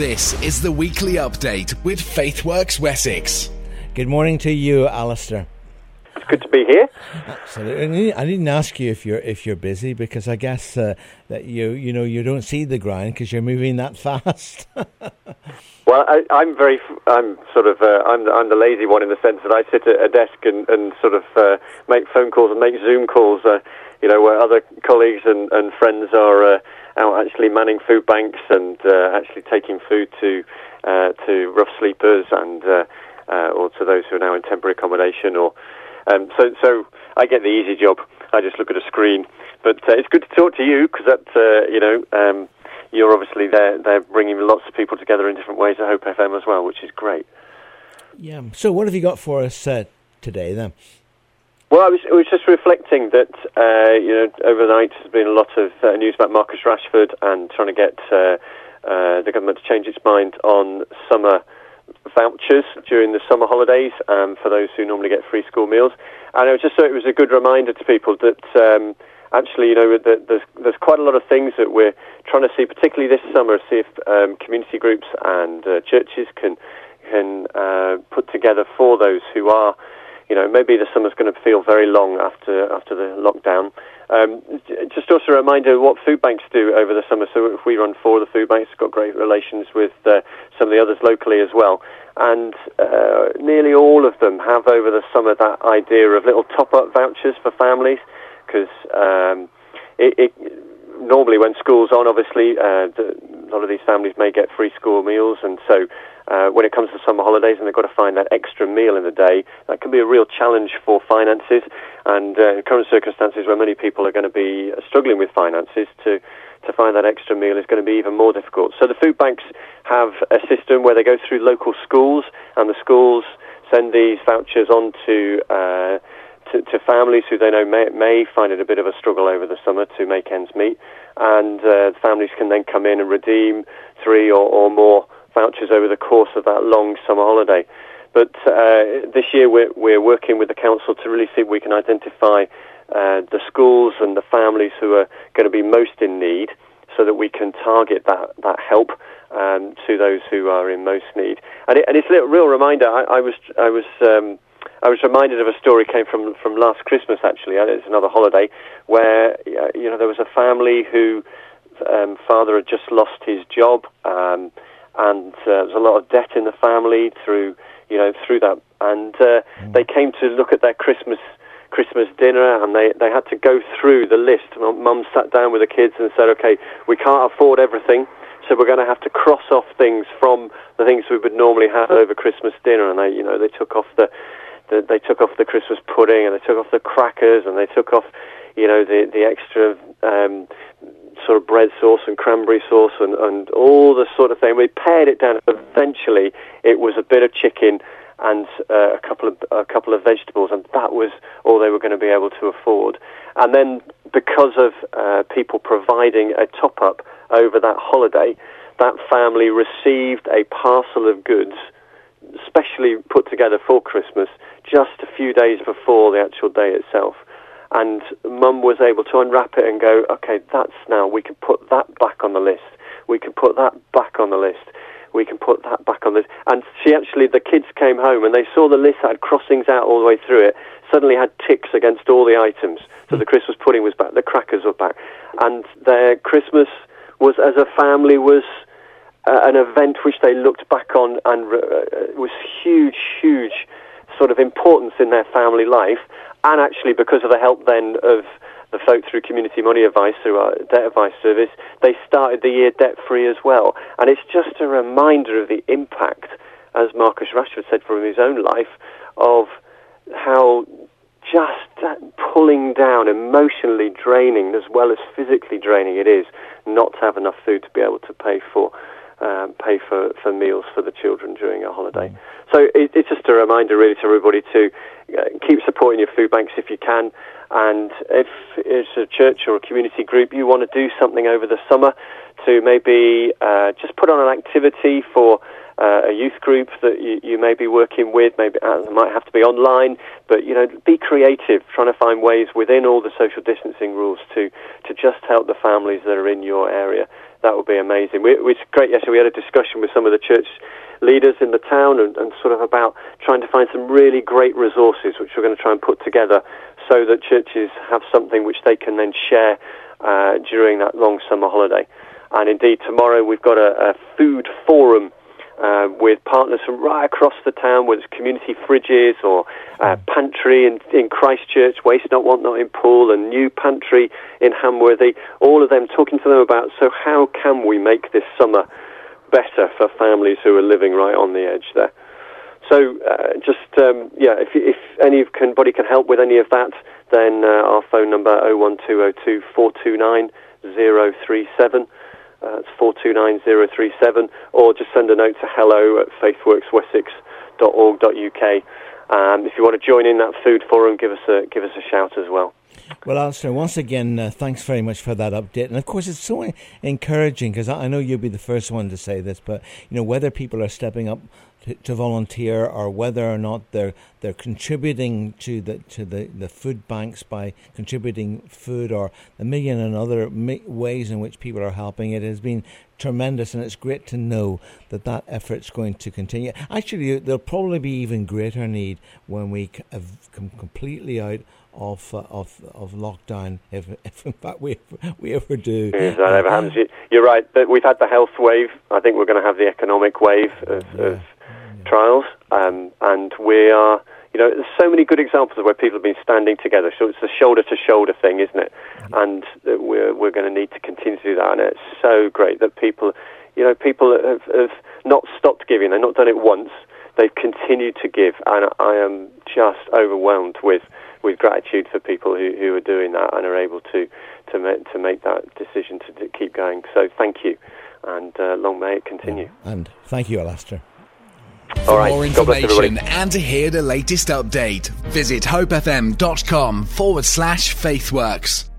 This is the weekly update with FaithWorks Wessex. Good morning to you, Alistair. It's good to be here. Absolutely. I didn't ask you if you're if you're busy because I guess uh, that you you know you don't see the grind because you're moving that fast. well, I, am very I'm sort of uh, I'm I'm the lazy one in the sense that I sit at a desk and, and sort of uh, make phone calls and make Zoom calls. Uh, you know, where other colleagues and, and friends are uh, out actually manning food banks and uh, actually taking food to uh, to rough sleepers and uh, uh, or to those who are now in temporary accommodation. Or um, so so I get the easy job. I just look at a screen. But uh, it's good to talk to you because that you know. Um, you're obviously there. They're bringing lots of people together in different ways at Hope FM as well, which is great. Yeah. So, what have you got for us today then? Well, I was, I was just reflecting that uh, you know overnight there's been a lot of uh, news about Marcus Rashford and trying to get uh, uh, the government to change its mind on summer vouchers during the summer holidays um, for those who normally get free school meals. And I was just thought it was a good reminder to people that um, actually, you know, that there's, there's quite a lot of things that we're trying to see, particularly this summer, see if um, community groups and uh, churches can can uh, put together for those who are you know, maybe the summer's going to feel very long after after the lockdown. Um, just also a reminder what food banks do over the summer. So if we run four of the food banks, got great relations with uh, some of the others locally as well. And uh, nearly all of them have over the summer that idea of little top-up vouchers for families because um, it, it, normally when school's on, obviously, uh, the, a lot of these families may get free school meals, and so uh, when it comes to summer holidays and they've got to find that extra meal in the day, that can be a real challenge for finances. And uh, in current circumstances where many people are going to be struggling with finances, to to find that extra meal is going to be even more difficult. So the food banks have a system where they go through local schools, and the schools send these vouchers on to. Uh, to, to, families who they know may, may, find it a bit of a struggle over the summer to make ends meet, and uh, families can then come in and redeem three or, or more vouchers over the course of that long summer holiday. But uh, this year we're, we're working with the council to really see if we can identify uh, the schools and the families who are going to be most in need so that we can target that, that help um, to those who are in most need. And, it, and it's a real reminder. I, I was, I was, um, I was reminded of a story came from from last Christmas. Actually, it's another holiday where you know there was a family who um, father had just lost his job. Um, and uh, was a lot of debt in the family through you know through that, and uh, mm. they came to look at their Christmas Christmas dinner, and they they had to go through the list. Mum sat down with the kids and said, "Okay, we can't afford everything." So we're going to have to cross off things from the things we would normally have over Christmas dinner, and they, you know, they took off the, the they took off the Christmas pudding, and they took off the crackers, and they took off, you know, the the extra um, sort of bread sauce and cranberry sauce and, and all the sort of thing. We pared it down. Eventually, it was a bit of chicken and uh, a couple of a couple of vegetables, and that was all they were going to be able to afford. And then, because of uh, people providing a top up over that holiday, that family received a parcel of goods, specially put together for Christmas, just a few days before the actual day itself and mum was able to unwrap it and go, okay, that's now, we can put that back on the list. We can put that back on the list. We can put that back on the list. And she actually, the kids came home and they saw the list had crossings out all the way through it, suddenly had ticks against all the items. So the Christmas pudding was back, the crackers were back. And their Christmas was, as a family, was uh, an event which they looked back on and uh, was huge, huge sort of importance in their family life and actually because of the help then of the folk through Community Money Advice, through our debt advice service, they started the year debt free as well. And it's just a reminder of the impact, as Marcus Rashford said from his own life, of how just pulling down, emotionally draining as well as physically draining it is not to have enough food to be able to pay for um, pay for, for meals for the children during a holiday. Mm. So it, it's just a reminder, really, to everybody to uh, keep supporting your food banks if you can. And if it's a church or a community group, you want to do something over the summer to maybe uh, just put on an activity for uh, a youth group that you, you, may be working with. Maybe uh, it might have to be online, but you know, be creative, trying to find ways within all the social distancing rules to to just help the families that are in your area that would be amazing. We, it was great yesterday. We had a discussion with some of the church leaders in the town and, and sort of about trying to find some really great resources which we're going to try and put together so that churches have something which they can then share uh, during that long summer holiday. And indeed, tomorrow we've got a, a food forum uh, with partners from right across the town, whether it's community fridges or uh, pantry in, in Christchurch, Waste Not, Want Not in Poole, and new pantry in Hamworthy, all of them talking to them about, so how can we make this summer better for families who are living right on the edge there? So uh, just, um, yeah, if, if anybody can help with any of that, then uh, our phone number 01202 429 037. Uh, it's 429037, or just send a note to hello at faithworkswessex.org.uk. Um, if you want to join in that food forum, give us a give us a shout as well. Well, Alistair, once again, uh, thanks very much for that update. And of course, it's so encouraging because I know you'll be the first one to say this, but you know whether people are stepping up to, to, volunteer or whether or not they're they're contributing to the to the, the food banks by contributing food or a million and other ways in which people are helping. It has been tremendous, and it's great to know that that effort's going to continue. Actually, there'll probably be even greater need when we have come completely out of uh, of of lockdown, if, if in fact we we ever do. If that ever happens, you're right. But we've had the health wave. I think we're going to have the economic wave of, yeah. of trials, um, and we are. You know, there's so many good examples of where people have been standing together. So it's a shoulder to shoulder thing, isn't it? Mm-hmm. And we're we're going to need to continue to do that. And it's so great that people, you know, people have, have not stopped giving. They've not done it once. They've continued to give, and I am just overwhelmed with with gratitude for people who, who are doing that and are able to to make, to make that decision to, to keep going. So thank you, and uh, long may it continue. Yeah. And thank you, Alastair. For right. more information and to hear the latest update, visit hopefm.com forward slash faithworks.